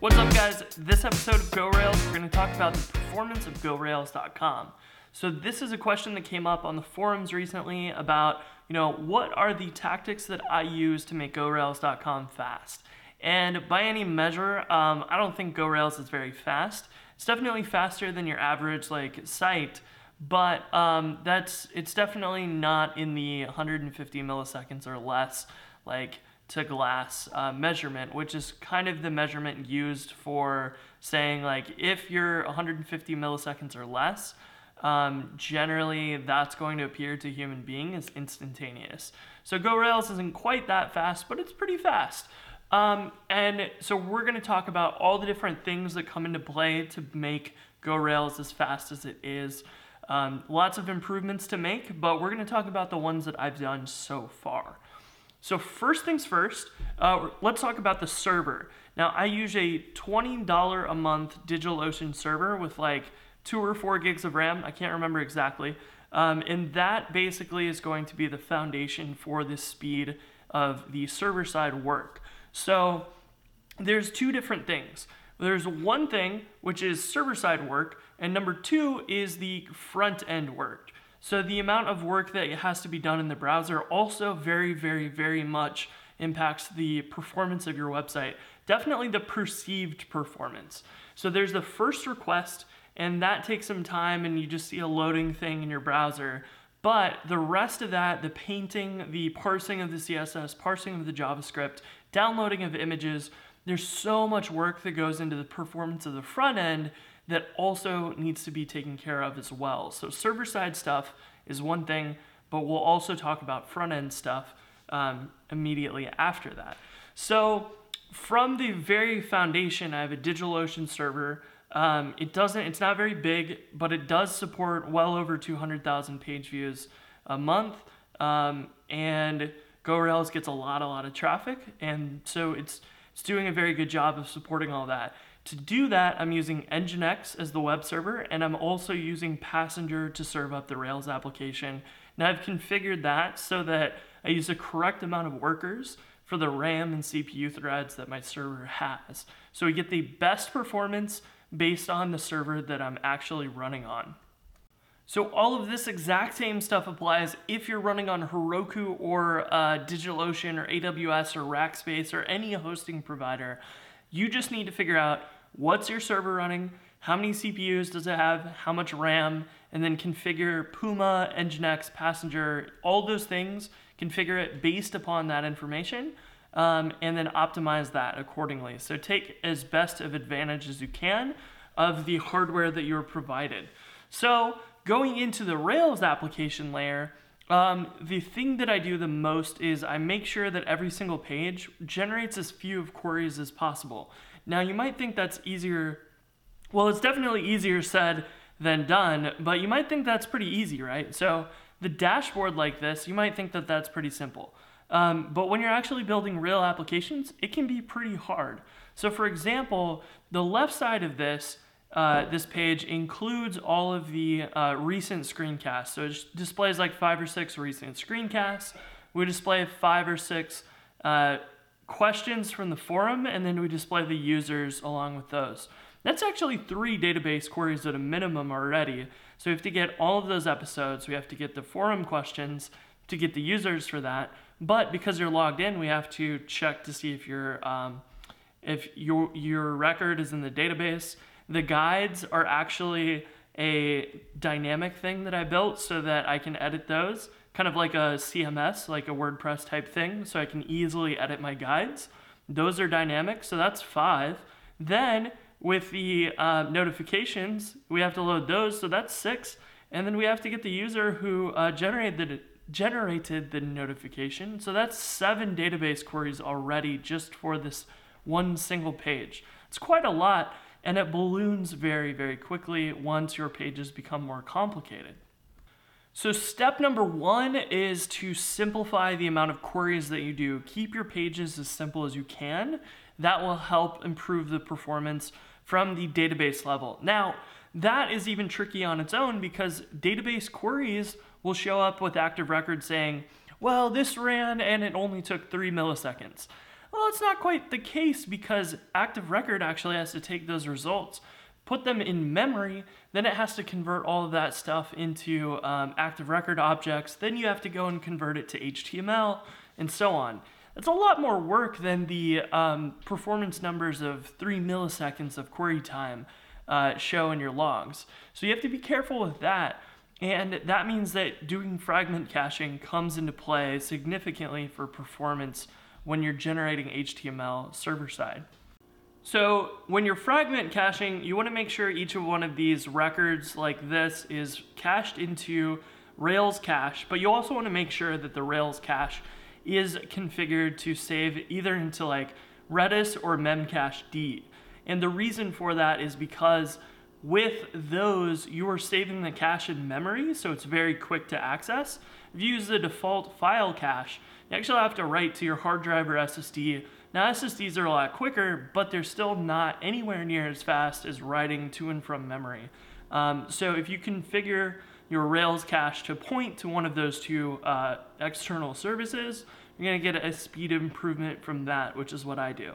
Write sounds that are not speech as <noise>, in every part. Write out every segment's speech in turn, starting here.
What's up, guys? This episode of GoRails, we're going to talk about the performance of GoRails.com. So this is a question that came up on the forums recently about, you know, what are the tactics that I use to make GoRails.com fast? And by any measure, um, I don't think GoRails is very fast. It's definitely faster than your average like site, but um, that's it's definitely not in the 150 milliseconds or less like to glass uh, measurement, which is kind of the measurement used for saying like if you're 150 milliseconds or less, um, generally that's going to appear to human being as instantaneous. So GoRails isn't quite that fast, but it's pretty fast. Um, and so we're going to talk about all the different things that come into play to make GoRails as fast as it is. Um, lots of improvements to make, but we're going to talk about the ones that I've done so far. So first things first, uh, let's talk about the server. Now I use a $20 a month DigitalOcean server with like two or four gigs of RAM. I can't remember exactly. Um, and that basically is going to be the foundation for the speed of the server side work. So there's two different things. There's one thing, which is server side work, and number two is the front end work. So the amount of work that has to be done in the browser also very, very, very much impacts the performance of your website. Definitely the perceived performance. So there's the first request, and that takes some time, and you just see a loading thing in your browser. But the rest of that, the painting, the parsing of the CSS, parsing of the JavaScript, downloading of images, there's so much work that goes into the performance of the front end that also needs to be taken care of as well. So server side stuff is one thing, but we'll also talk about front end stuff um, immediately after that. So from the very foundation, I have a DigitalOcean server. Um, it doesn't, it's not very big, but it does support well over 200,000 page views a month. Um, and GoRails gets a lot, a lot of traffic. And so it's, it's doing a very good job of supporting all that. To do that, I'm using Nginx as the web server, and I'm also using Passenger to serve up the Rails application. Now I've configured that so that I use the correct amount of workers for the RAM and CPU threads that my server has. So we get the best performance based on the server that I'm actually running on. So all of this exact same stuff applies if you're running on Heroku or uh, DigitalOcean or AWS or Rackspace or any hosting provider. You just need to figure out what's your server running, how many CPUs does it have, how much RAM, and then configure Puma, Nginx, Passenger, all those things, configure it based upon that information, um, and then optimize that accordingly. So take as best of advantage as you can of the hardware that you're provided. So going into the Rails application layer, um, the thing that I do the most is I make sure that every single page generates as few of queries as possible. Now, you might think that's easier. Well, it's definitely easier said than done, but you might think that's pretty easy, right? So, the dashboard like this, you might think that that's pretty simple. Um, but when you're actually building real applications, it can be pretty hard. So, for example, the left side of this uh, this page includes all of the uh, recent screencasts. So it displays like five or six recent screencasts. We display five or six uh, questions from the forum, and then we display the users along with those. That's actually three database queries at a minimum already. So we have to get all of those episodes. We have to get the forum questions to get the users for that. But because you're logged in, we have to check to see if your um, if your your record is in the database the guides are actually a dynamic thing that I built so that I can edit those, kind of like a CMS, like a WordPress type thing, so I can easily edit my guides. Those are dynamic, so that's five. Then with the uh, notifications, we have to load those, so that's six. And then we have to get the user who uh, generated the generated the notification. So that's seven database queries already just for this one single page. It's quite a lot and it balloons very, very quickly once your pages become more complicated. So, step number one is to simplify the amount of queries that you do. Keep your pages as simple as you can. That will help improve the performance from the database level. Now, that is even tricky on its own because database queries will show up with active record saying, well, this ran and it only took three milliseconds. Well, it's not quite the case because Active Record actually has to take those results, put them in memory, then it has to convert all of that stuff into um, Active Record objects, then you have to go and convert it to HTML, and so on. It's a lot more work than the um, performance numbers of three milliseconds of query time uh, show in your logs. So you have to be careful with that. And that means that doing fragment caching comes into play significantly for performance when you're generating HTML server side. So when you're fragment caching, you want to make sure each of one of these records like this is cached into Rails cache, but you also want to make sure that the Rails cache is configured to save either into like Redis or memcached. And the reason for that is because with those, you are saving the cache in memory, so it's very quick to access. If you use the default file cache, you actually have to write to your hard drive or SSD. Now SSDs are a lot quicker, but they're still not anywhere near as fast as writing to and from memory. Um, so if you configure your Rails cache to point to one of those two uh, external services, you're gonna get a speed improvement from that, which is what I do.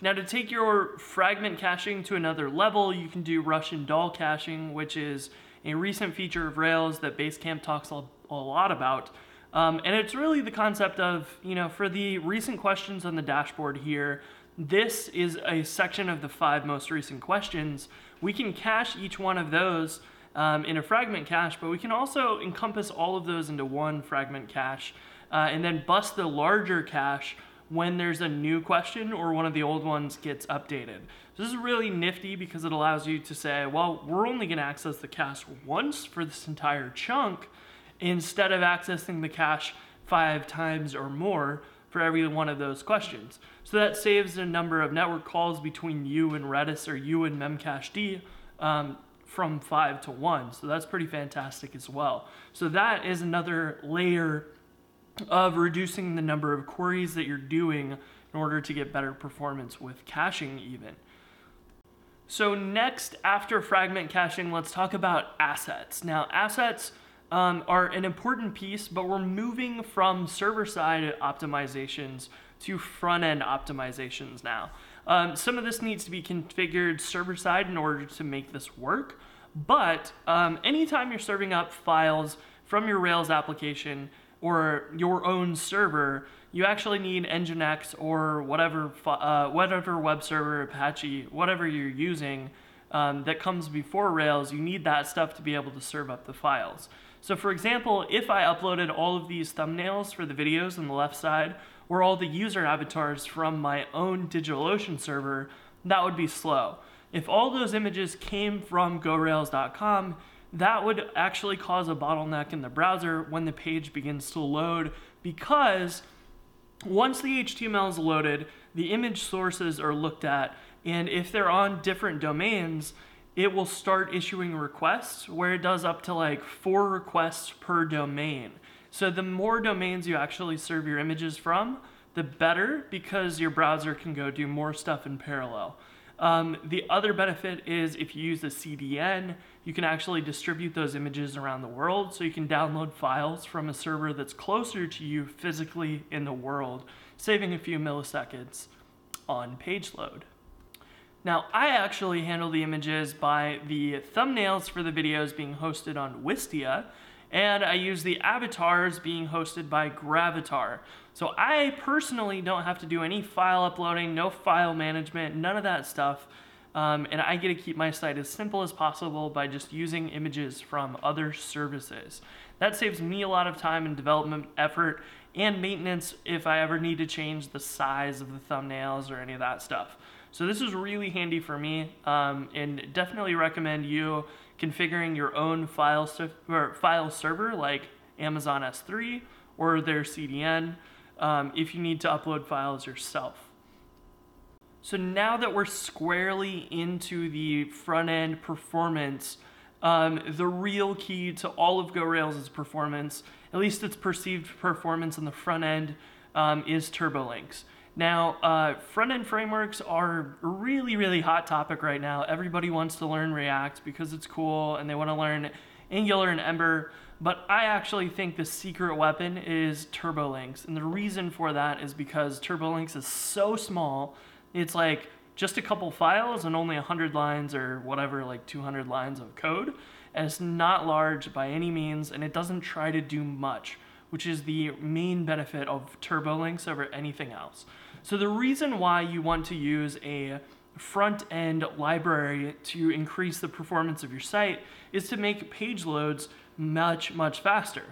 Now to take your fragment caching to another level, you can do Russian doll caching, which is a recent feature of Rails that Basecamp talks a lot about. Um, and it's really the concept of, you know, for the recent questions on the dashboard here, this is a section of the five most recent questions. We can cache each one of those um, in a fragment cache, but we can also encompass all of those into one fragment cache uh, and then bust the larger cache when there's a new question or one of the old ones gets updated. So this is really nifty because it allows you to say, well, we're only going to access the cache once for this entire chunk instead of accessing the cache five times or more for every one of those questions. So that saves a number of network calls between you and Redis or you and memcached um, from five to one. So that's pretty fantastic as well. So that is another layer of reducing the number of queries that you're doing in order to get better performance with caching even. So next, after fragment caching, let's talk about assets. Now, assets um, are an important piece, but we're moving from server-side optimizations to front-end optimizations now. Um, some of this needs to be configured server-side in order to make this work, but um, anytime you're serving up files from your Rails application, or your own server, you actually need Nginx or whatever uh, whatever web server, Apache, whatever you're using um, that comes before Rails. You need that stuff to be able to serve up the files. So for example, if I uploaded all of these thumbnails for the videos on the left side, or all the user avatars from my own DigitalOcean server, that would be slow. If all those images came from GoRails.com, that would actually cause a bottleneck in the browser when the page begins to load because once the HTML is loaded, the image sources are looked at, and if they're on different domains, it will start issuing requests where it does up to like four requests per domain. So the more domains you actually serve your images from, the better because your browser can go do more stuff in parallel. Um, the other benefit is if you use a CDN, you can actually distribute those images around the world so you can download files from a server that's closer to you physically in the world, saving a few milliseconds on page load. Now, I actually handle the images by the thumbnails for the videos being hosted on Wistia, and I use the avatars being hosted by Gravatar. So I personally don't have to do any file uploading, no file management, none of that stuff. Um, and I get to keep my site as simple as possible by just using images from other services. That saves me a lot of time and development effort and maintenance if I ever need to change the size of the thumbnails or any of that stuff. So this is really handy for me um, and definitely recommend you configuring your own file, or file server like Amazon S3 or their CDN um, if you need to upload files yourself. So now that we're squarely into the front end performance, um, the real key to all of GoRails' performance, at least its perceived performance on the front end, um, is TurboLinks. Now, uh, front end frameworks are really, really hot topic right now. Everybody wants to learn React because it's cool and they want to learn Angular and Ember. But I actually think the secret weapon is TurboLinks. And the reason for that is because TurboLinks is so small. It's like just a couple files and only 100 lines or whatever, like 200 lines of code. And it's not large by any means, and it doesn't try to do much, which is the main benefit of TurboLinks over anything else. So the reason why you want to use a front end library to increase the performance of your site is to make page loads much, much faster.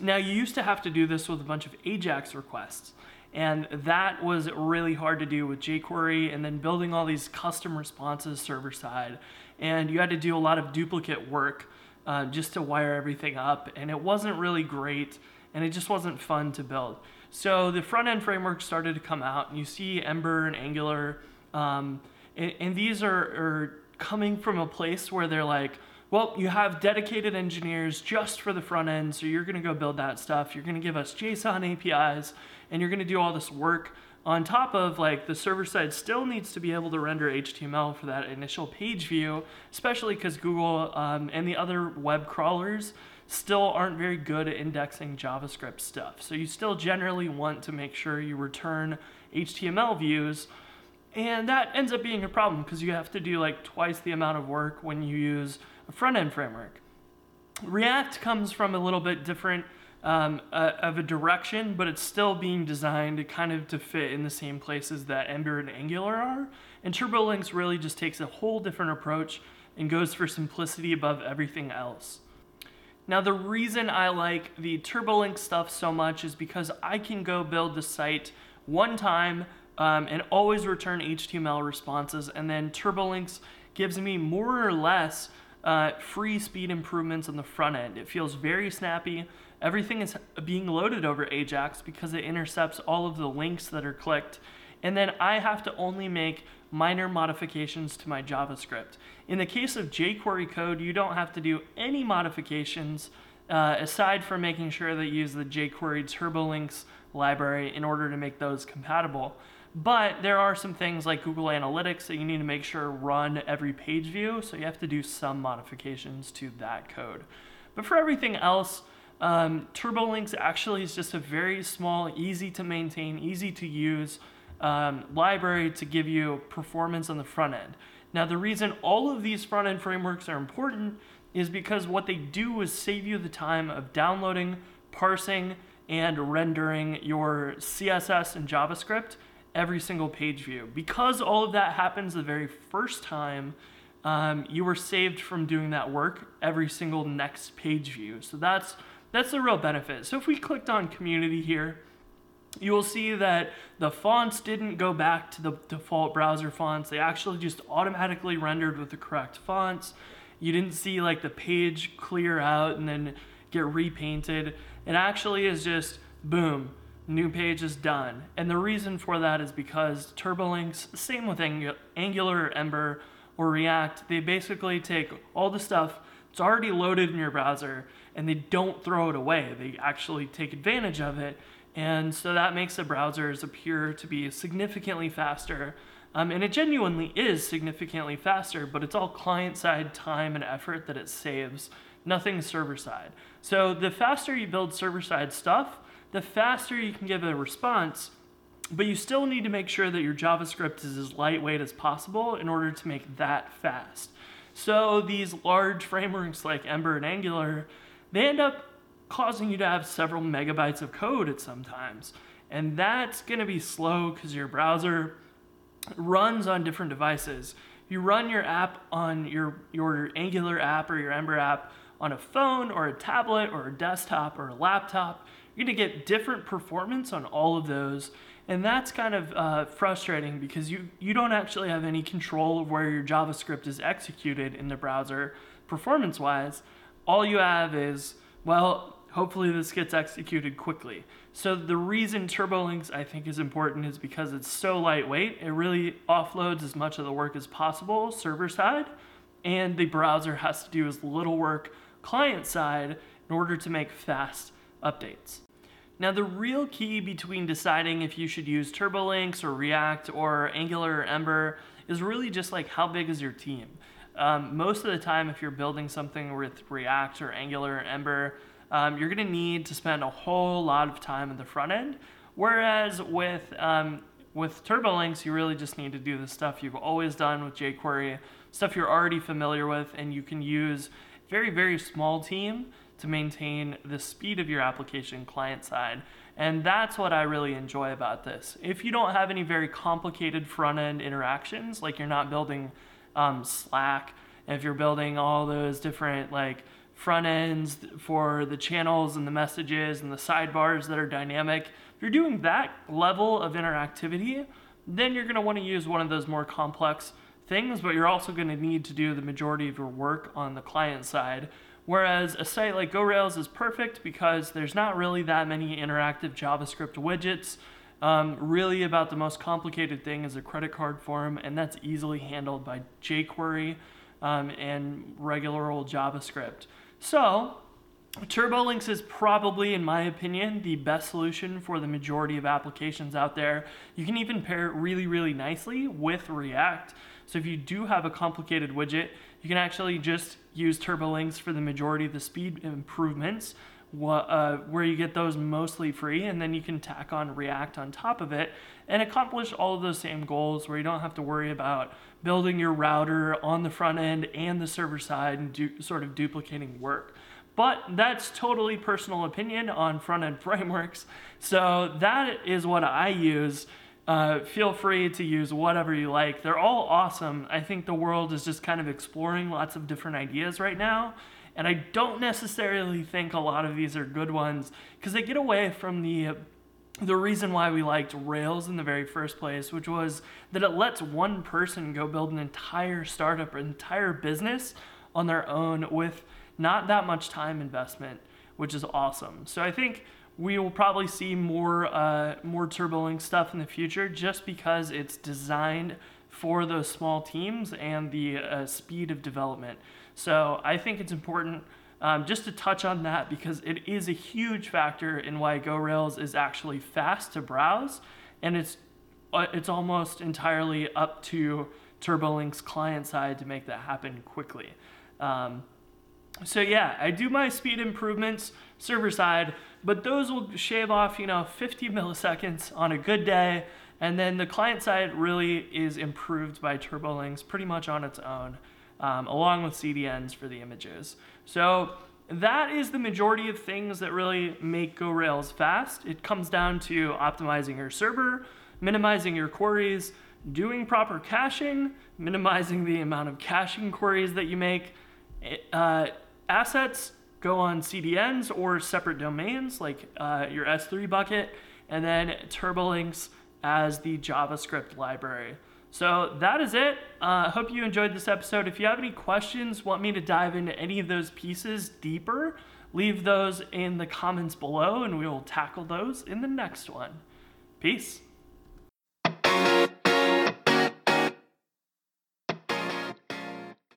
Now, you used to have to do this with a bunch of AJAX requests, and that was really hard to do with jQuery and then building all these custom responses server side. And you had to do a lot of duplicate work uh, just to wire everything up, and it wasn't really great, and it just wasn't fun to build. So the front end framework started to come out, and you see Ember and Angular, um, and, and, these are, are coming from a place where they're like, well, you have dedicated engineers just for the front end, so you're going to go build that stuff. You're going to give us JSON APIs, and you're going to do all this work on top of like the server side still needs to be able to render HTML for that initial page view, especially because Google um, and the other web crawlers still aren't very good at indexing JavaScript stuff. So you still generally want to make sure you return HTML views and that ends up being a problem because you have to do like twice the amount of work when you use a front end framework. React comes from a little bit different um, uh, of a direction, but it's still being designed to kind of to fit in the same places that Ember and Angular are. And TurboLinks really just takes a whole different approach and goes for simplicity above everything else. Now, the reason I like the TurboLink stuff so much is because I can go build the site one time um, and always return HTML responses, and then TurboLinks gives me more or less uh, free speed improvements on the front end. It feels very snappy. Everything is being loaded over Ajax because it intercepts all of the links that are clicked. And then I have to only make minor modifications to my JavaScript. In the case of jQuery code, you don't have to do any modifications uh, aside from making sure that you use the jQuery TurboLinks library in order to make those compatible. But there are some things like Google Analytics that you need to make sure run every page view, so you have to do some modifications to that code. But for everything else, um, TurboLinks actually is just a very small, easy to maintain, easy to use um, library to give you performance on the front end. Now, the reason all of these front end frameworks are important is because what they do is save you the time of downloading, parsing, and rendering your CSS and JavaScript every single page view. Because all of that happens the very first time, um, you were saved from doing that work every single next page view. So that's that's the real benefit. So if we clicked on community here, you will see that the fonts didn't go back to the default browser fonts. They actually just automatically rendered with the correct fonts. You didn't see like the page clear out and then get repainted. It actually is just boom, new page is done. And the reason for that is because TurboLinks, same with Angular Ember or React, they basically take all the stuff that's already loaded in your browser and they don't throw it away. They actually take advantage of it. And so that makes the browsers appear to be significantly faster. Um, and it genuinely is significantly faster, but it's all client side time and effort that it saves, nothing server side. So the faster you build server side stuff, the faster you can give a response, but you still need to make sure that your JavaScript is as lightweight as possible in order to make that fast. So these large frameworks like Ember and Angular, they end up causing you to have several megabytes of code at sometimes. And that's going to be slow because your browser runs on different devices. You run your app on your, your Angular app or your Ember app on a phone or a tablet or a desktop or a laptop. You're going to get different performance on all of those. And that's kind of uh, frustrating because you, you don't actually have any control of where your JavaScript is executed in the browser performance wise. All you have is, well, hopefully this gets executed quickly. So the reason TurboLinks I think is important is because it's so lightweight. It really offloads as much of the work as possible server side, and the browser has to do as little work client side in order to make fast updates. Now the real key between deciding if you should use TurboLinks or React or Angular or Ember is really just like how big is your team. um, most of the time, if you're building something with React or Angular or Ember, um, you're going to need to spend a whole lot of time in the front end. Whereas with um, with TurboLinks, you really just need to do the stuff you've always done with jQuery, stuff you're already familiar with, and you can use very very small team to maintain the speed of your application client side. And that's what I really enjoy about this. If you don't have any very complicated front end interactions, like you're not building um, Slack, if you're building all those different like front ends for the channels and the messages and the sidebars that are dynamic, if you're doing that level of interactivity, then you're going to want to use one of those more complex things, but you're also going to need to do the majority of your work on the client side. Whereas a site like GoRails is perfect because there's not really that many interactive JavaScript widgets. Um, really, about the most complicated thing is a credit card form, and that's easily handled by jQuery um, and regular old JavaScript. So, TurboLinks is probably, in my opinion, the best solution for the majority of applications out there. You can even pair it really, really nicely with React. So if you do have a complicated widget, you can actually just use TurboLinks for the majority of the speed improvements, uh, where you get those mostly free, and then you can tack on React on top of it and accomplish all of those same goals where you don't have to worry about building your router on the front end and the server side and sort of duplicating work. But that's totally personal opinion on front end <laughs> frameworks. So that is what I use. Uh, feel free to use whatever you like. They're all awesome. I think the world is just kind of exploring lots of different ideas right now. And I don't necessarily think a lot of these are good ones because they get away from the the reason why we liked Rails in the very first place, which was that it lets one person go build an entire startup, an entire business on their own with not that much time investment, which is awesome. So I think we will probably see more uh, more TurboLink stuff in the future, just because it's designed for those small teams and the uh, speed of development. So I think it's important um, just to touch on that because it is a huge factor in why GoRails is actually fast to browse, and it's uh, it's almost entirely up to TurboLink's client side to make that happen quickly. Um, so yeah, I do my speed improvements server side, but those will shave off, you know, 50 <laughs> milliseconds on a good day. And then the client side really is improved by TurboLinks pretty much on its own, um, along with CDNs for the images. So that is the majority of things that really make GoRails fast. It comes down to optimizing your server, minimizing your queries, doing proper caching, minimizing the amount of caching queries that you make, uh, assets go on CDNs or separate domains like uh, your S3 bucket, and then TurboLinks as the JavaScript library. So that is it. I uh, hope you enjoyed this episode. If you have any questions, want me to dive into any of those pieces deeper, leave those in the comments below and we will tackle those in the next one. Peace.